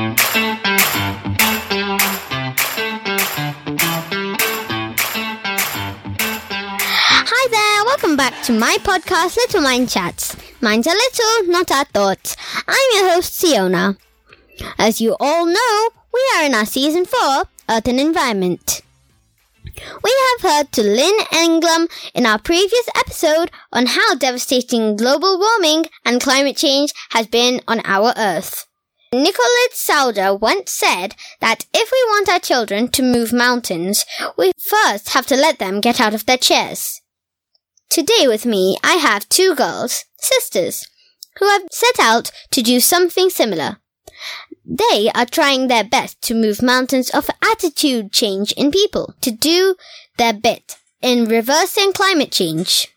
Hi there, welcome back to my podcast, Little Mind Chats. Minds are little, not our thoughts. I'm your host, Siyona. As you all know, we are in our season 4, Earth and Environment. We have heard to Lynn Englam in our previous episode on how devastating global warming and climate change has been on our Earth. Nicolette Sauder once said that if we want our children to move mountains, we first have to let them get out of their chairs. Today with me, I have two girls, sisters, who have set out to do something similar. They are trying their best to move mountains of attitude change in people, to do their bit in reversing climate change.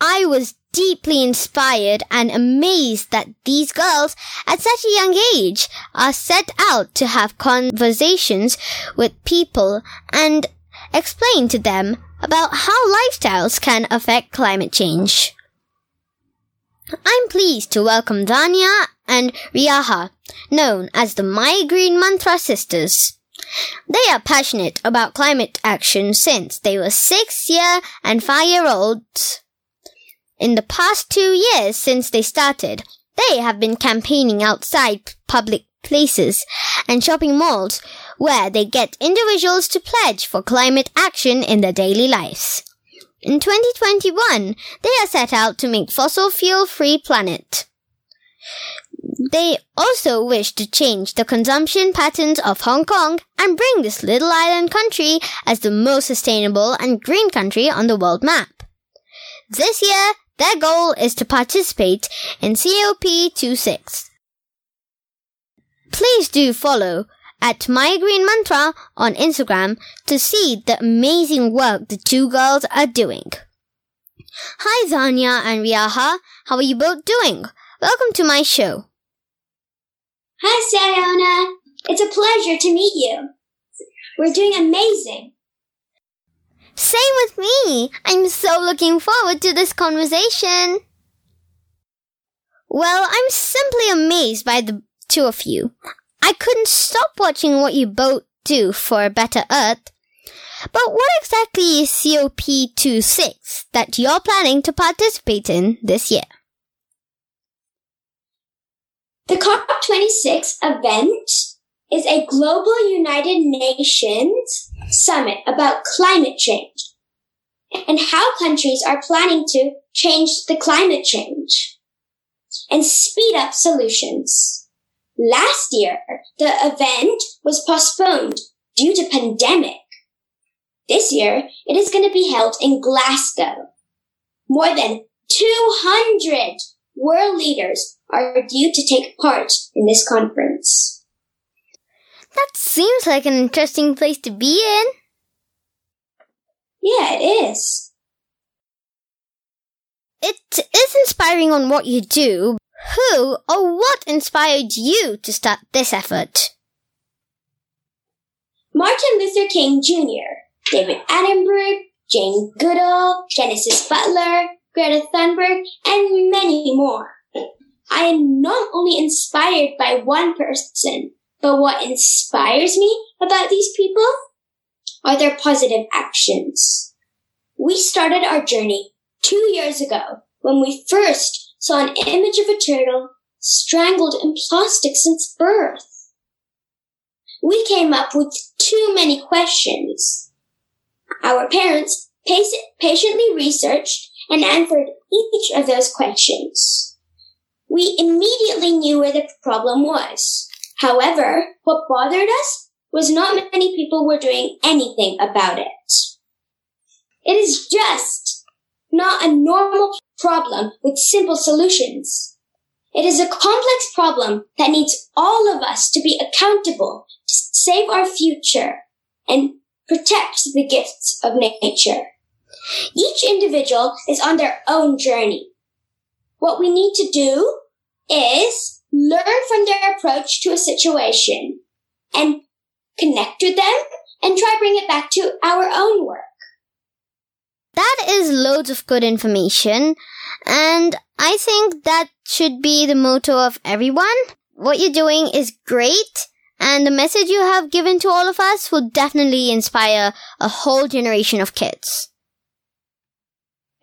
I was deeply inspired and amazed that these girls at such a young age are set out to have conversations with people and explain to them about how lifestyles can affect climate change. I'm pleased to welcome Dhaanya and Reaha, known as the My Green Mantra Sisters. They are passionate about climate action since they were six year and five year olds. In the past two years since they started, they have been campaigning outside public places and shopping malls where they get individuals to pledge for climate action in their daily lives. In 2021, they are set out to make fossil fuel free planet. They also wish to change the consumption patterns of Hong Kong and bring this little island country as the most sustainable and green country on the world map. This year, their goal is to participate in COP26. Please do follow at My Green Mantra on Instagram to see the amazing work the two girls are doing. Hi Dhaanya and Reaha, how are you both doing? Welcome to my show. Hi, Siyona. It's a pleasure to meet you. We're doing amazing. Same with me. I'm so looking forward to this conversation. Well, I'm simply amazed by the two of you. I couldn't stop watching what you both do for a better earth. But what exactly is COP26 that you're planning to participate in this year? The COP26 event is a global United Nations summit about climate change and how countries are planning to change the climate change and speed up solutions. Last year, the event was postponed due to pandemic. This year, it is going to be held in Glasgow. More than 200 world leaders are due to take part in this conference. That seems like an interesting place to be in. Yeah, it is. It is inspiring on what you do. Who or what inspired you to start this effort? Martin Luther King Jr., David Attenborough, Jane Goodall, Genesis Butler, Greta Thunberg, and many more. I am not only inspired by one person, but what inspires me about these people are their positive actions. We started our journey two years ago when we first saw an image of a turtle strangled in plastic since birth. We came up with too many questions. Our parents patiently researched and answered each of those questions. We immediately knew where the problem was. However, what bothered us was not many people were doing anything about it. It is just not a normal problem with simple solutions. It is a complex problem that needs all of us to be accountable to save our future and protect the gifts of nature. Each individual is on their own journey. What we need to do is learn from their approach to a situation and connect with them and try bring it back to our own work. That is loads of good information, and I think that should be the motto of everyone. what you're doing is great. And the message you have given to all of us will definitely inspire a whole generation of kids.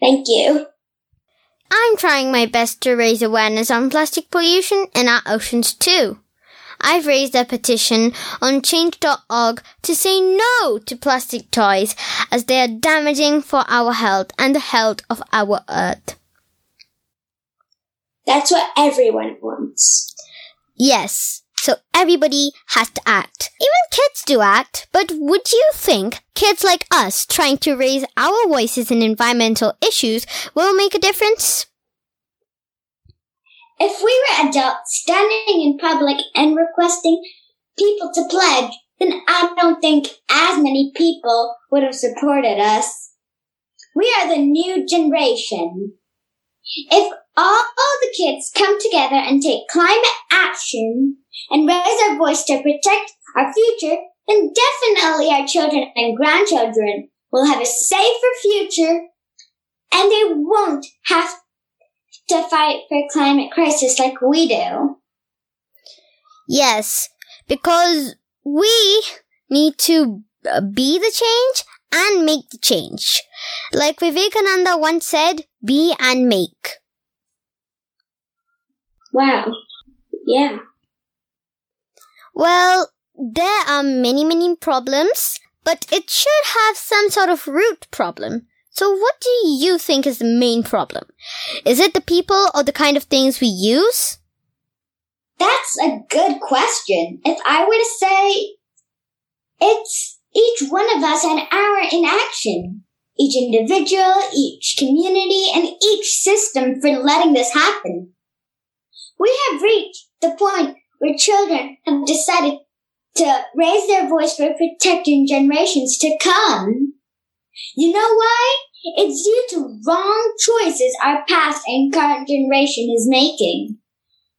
Thank you. I'm trying my best to raise awareness on plastic pollution in our oceans too. I've raised a petition on change.org to say no to plastic toys as they are damaging for our health and the health of our earth. That's what everyone wants. Yes, so everybody has to act. Even kids do act, but would you think kids like us trying to raise our voices in environmental issues will make a difference? If we were adults standing in public and requesting people to pledge, then I don't think as many people would have supported us. We are the new generation. If all the kids come together and take climate action and raise our voice to protect our future, then definitely our children and grandchildren will have a safer future and they won't have to fight for climate crisis like we do. Yes, because we need to uh, be the change and make the change. Like Vivekananda once said, be and make. Wow. Yeah. Well, there are many, many problems, but it should have some sort of root problem. So what do you think is the main problem? Is it the people or the kind of things we use? That's a good question. If I were to say, it's each one of us and our inaction. Each individual, each community, and each system for letting this happen. We have reached the point where children have decided to raise their voice for protecting generations to come. You know why? It's due to wrong choices our past and current generation is making.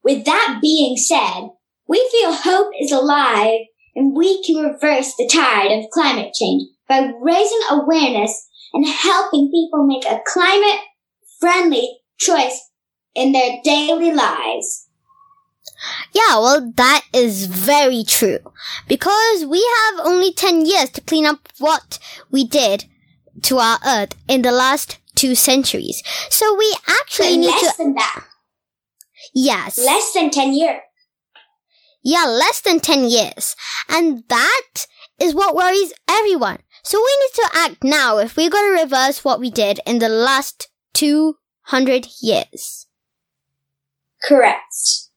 With that being said, we feel hope is alive and we can reverse the tide of climate change by raising awareness and helping people make a climate friendly choice in their daily lives. Yeah, well, that is very true. Because we have only 10 years to clean up what we did to our earth in the last two centuries. So we actually need less to. Less than that. Yes. Less than 10 years. Yeah, less than 10 years. And that is what worries everyone. So we need to act now if we're going to reverse what we did in the last 200 years. Correct.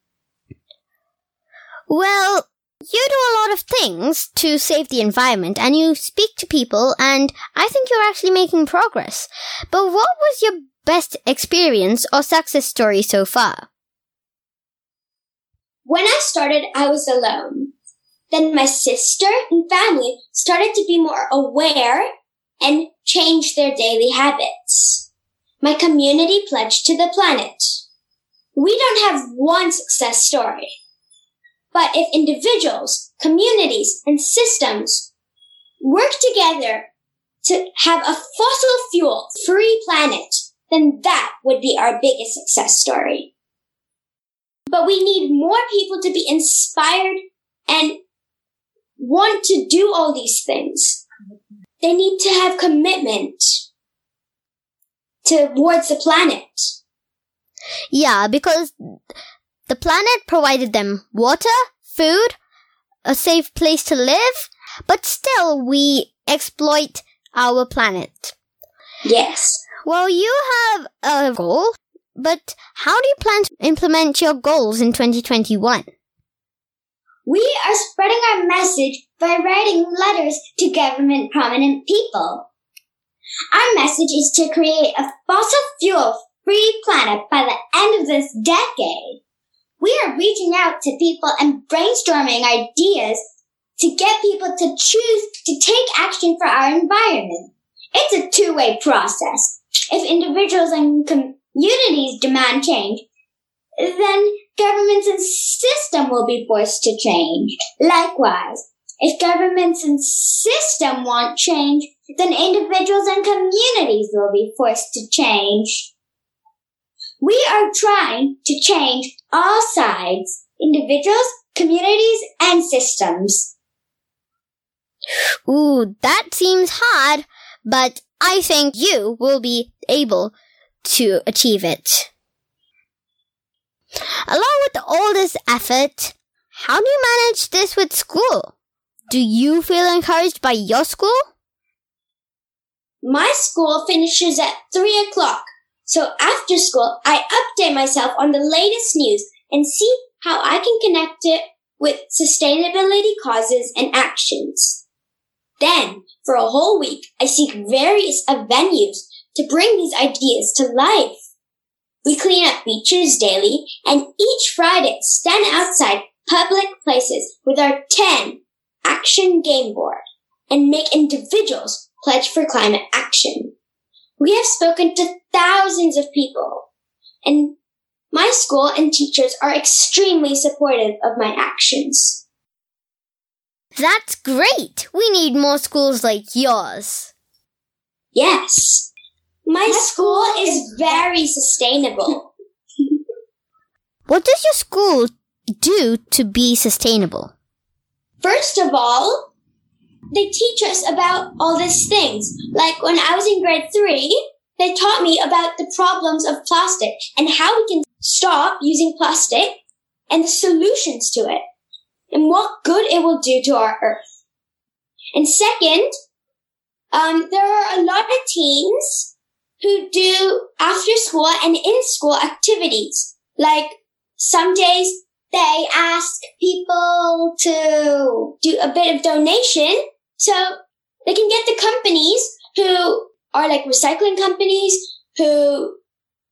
Well, you do a lot of things to save the environment and you speak to people and I think you're actually making progress. But what was your best experience or success story so far? When I started, I was alone. Then my sister and family started to be more aware and change their daily habits. My community pledged to the planet. We don't have one success story. But if individuals, communities, and systems work together to have a fossil fuel free planet, then that would be our biggest success story. But we need more people to be inspired and want to do all these things. They need to have commitment towards the planet. Yeah, because the planet provided them water, food, a safe place to live, but still we exploit our planet. Yes. Well, you have a goal, but how do you plan to implement your goals in 2021? We are spreading our message by writing letters to government prominent people. Our message is to create a fossil fuel free planet by the end of this decade. We are reaching out to people and brainstorming ideas to get people to choose to take action for our environment. It's a two-way process. If individuals and communities demand change, then governments and system will be forced to change. Likewise, if governments and system want change, then individuals and communities will be forced to change. We are trying to change all sides individuals, communities, and systems. Ooh, that seems hard, but I think you will be able to achieve it. Along with all this effort, how do you manage this with school? Do you feel encouraged by your school? My school finishes at 3 o'clock, so after school, I update myself on the latest news and see how I can connect it with sustainability causes and actions. Then, for a whole week, I seek various venues to bring these ideas to life. We clean up beaches daily and each Friday stand outside public places with our 10 action game board and make individuals pledge for climate action. We have spoken to thousands of people and my school and teachers are extremely supportive of my actions. That's great! We need more schools like yours. Yes. My school is very sustainable. What does your school do to be sustainable? First of all, they teach us about all these things. Like when I was in grade three, they taught me about the problems of plastic and how we can stop using plastic and the solutions to it and what good it will do to our earth. And second, um, there are a lot of teens who do after school and in school activities. Like some days they ask people to do a bit of donation so they can get the companies who are like recycling companies who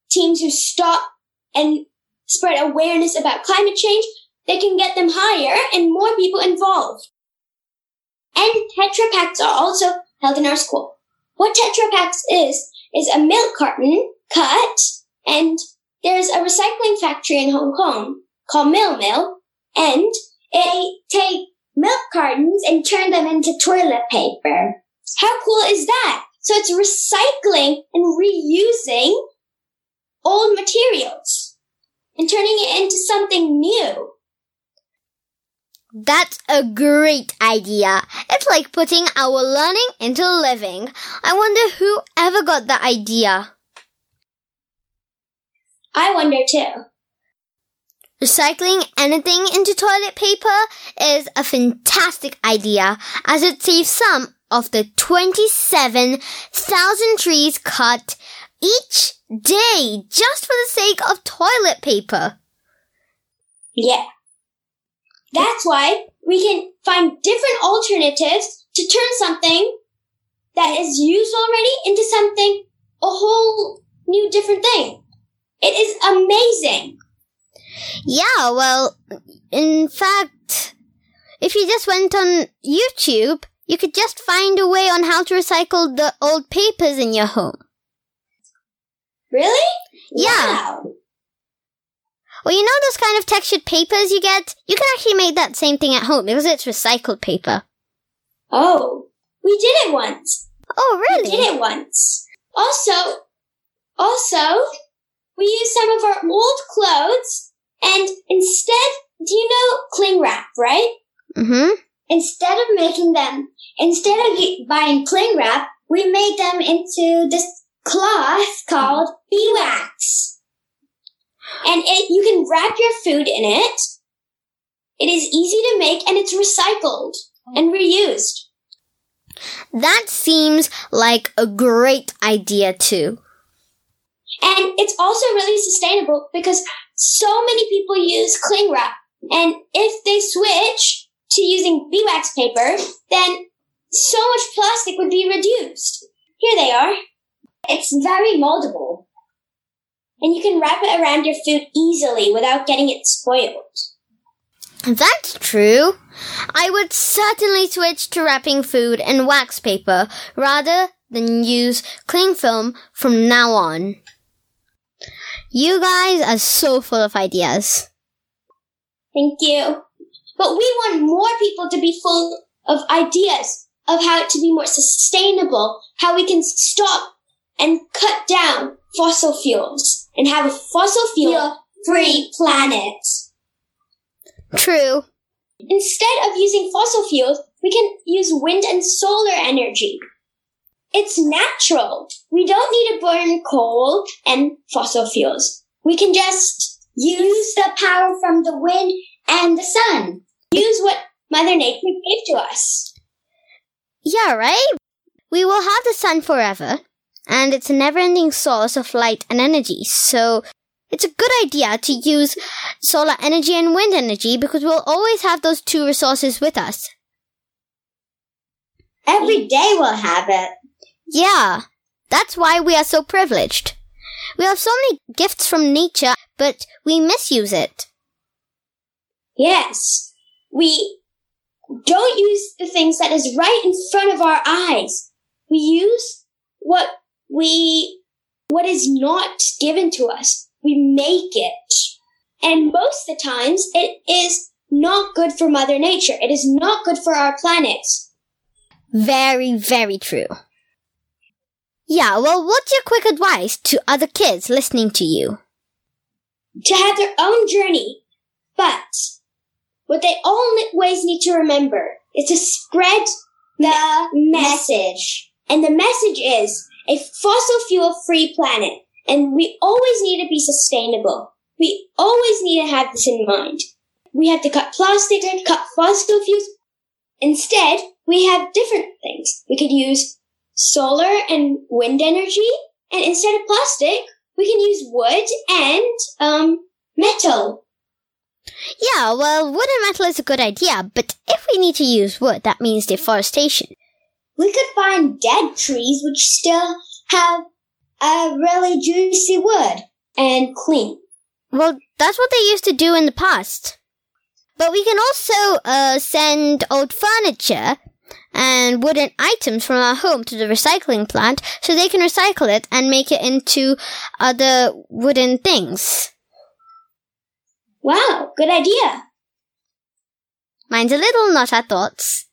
teams who stop and spread awareness about climate change they can get them higher and more people involved. And Tetra Paks are also held in our school. What Tetra Paks is, is a milk carton cut and there's a recycling factory in Hong Kong called Mil Mill and they take milk cartons and turn them into toilet paper. How cool is that? So it's recycling and reusing old materials and turning it into something new. That's a great idea. It's like putting our learning into living. I wonder who ever got the idea. I wonder too. Recycling anything into toilet paper is a fantastic idea as it saves some of the 27,000 trees cut each day just for the sake of toilet paper. Yeah. That's why we can find different alternatives to turn something that is used already into something a whole new different thing. It is amazing. Yeah, well, in fact, if you just went on YouTube, you could just find a way on how to recycle the old papers in your home. Really? Yeah. Wow. Well, you know those kind of textured papers you get? You can actually make that same thing at home because it's recycled paper. Oh, we did it once. Oh, really? We did it once. Also, also, we used some of our old clothes and instead, do you know cling wrap, right? Mm-hmm. Instead of making them, instead of buying cling wrap, we made them into this cloth called beeswax. And it, you can wrap your food in it. It is easy to make and it's recycled and reused. That seems like a great idea too. And it's also really sustainable because so many people use cling wrap. And if they switch to using beeswax paper, then so much plastic would be reduced. Here they are. It's very moldable. And you can wrap it around your food easily without getting it spoiled. That's true. I would certainly switch to wrapping food in wax paper rather than use cling film from now on. You guys are so full of ideas. Thank you. But we want more people to be full of ideas of how to be more sustainable, how we can stop and cut down fossil fuels and have a fossil fuel free planet. True. Instead of using fossil fuels, we can use wind and solar energy. It's natural. We don't need to burn coal and fossil fuels. We can just use the power from the wind and the sun. Use what Mother Nature gave to us. Yeah, right? We will have the sun forever, and it's a never ending source of light and energy, so it's a good idea to use solar energy and wind energy because we'll always have those two resources with us. Every day we'll have it. Yeah, that's why we are so privileged. We have so many gifts from nature, but we misuse it. Yes. We don't use the things that is right in front of our eyes. We use what we, what is not given to us. We make it. And most of the times it is not good for Mother Nature. It is not good for our planet. Very, very true. Yeah, well, what's your quick advice to other kids listening to you? To have their own journey, but what they all always need to remember is to spread the message. And the message is a fossil fuel free planet. And we always need to be sustainable. We always need to have this in mind. We have to cut plastic, and cut fossil fuels. Instead, we have different things. We could use solar and wind energy. And instead of plastic, we can use wood and, um, metal. Yeah, well, wood and metal is a good idea, but if we need to use wood, that means deforestation. We could find dead trees which still have a really juicy wood and clean. Well, that's what they used to do in the past. But we can also uh, send old furniture and wooden items from our home to the recycling plant so they can recycle it and make it into other wooden things. Wow, good idea. Mine's a little, not our thoughts.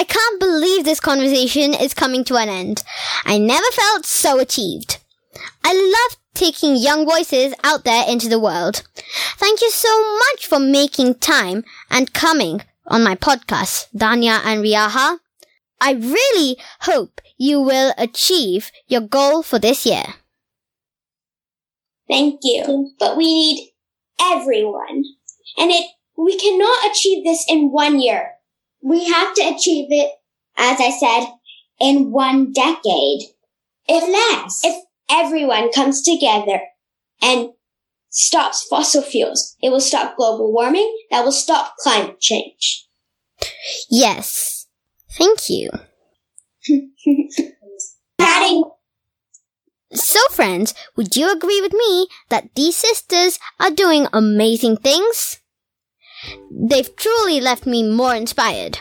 I can't believe this conversation is coming to an end. I never felt so achieved. I love taking young voices out there into the world. Thank you so much for making time and coming on my podcast, Dhaanya and Reaha. I really hope you will achieve your goal for this year. Thank you. But we need everyone. And it, we cannot achieve this in one year. We have to achieve it, as I said, in one decade. If less, if everyone comes together and stops fossil fuels, it will stop global warming. That will stop climate change. Yes. Thank you. Adding So, friends, would you agree with me that these sisters are doing amazing things? They've truly left me more inspired.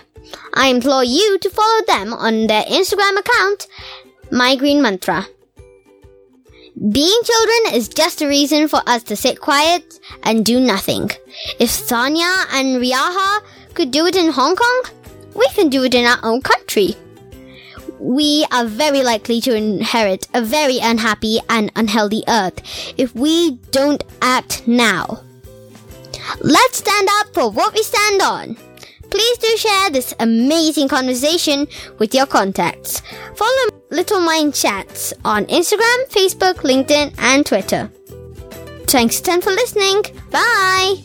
I implore you to follow them on their Instagram account, My Green Mantra. Being children is just a reason for us to sit quiet and do nothing. If Sonia and Reaha could do it in Hong Kong, we can do it in our own country we are very likely to inherit a very unhappy and unhealthy earth if we don't act now. Let's stand up for what we stand on. Please do share this amazing conversation with your contacts. Follow Little Mind Chats on Instagram, Facebook, LinkedIn, and Twitter. Thanks again for listening. Bye.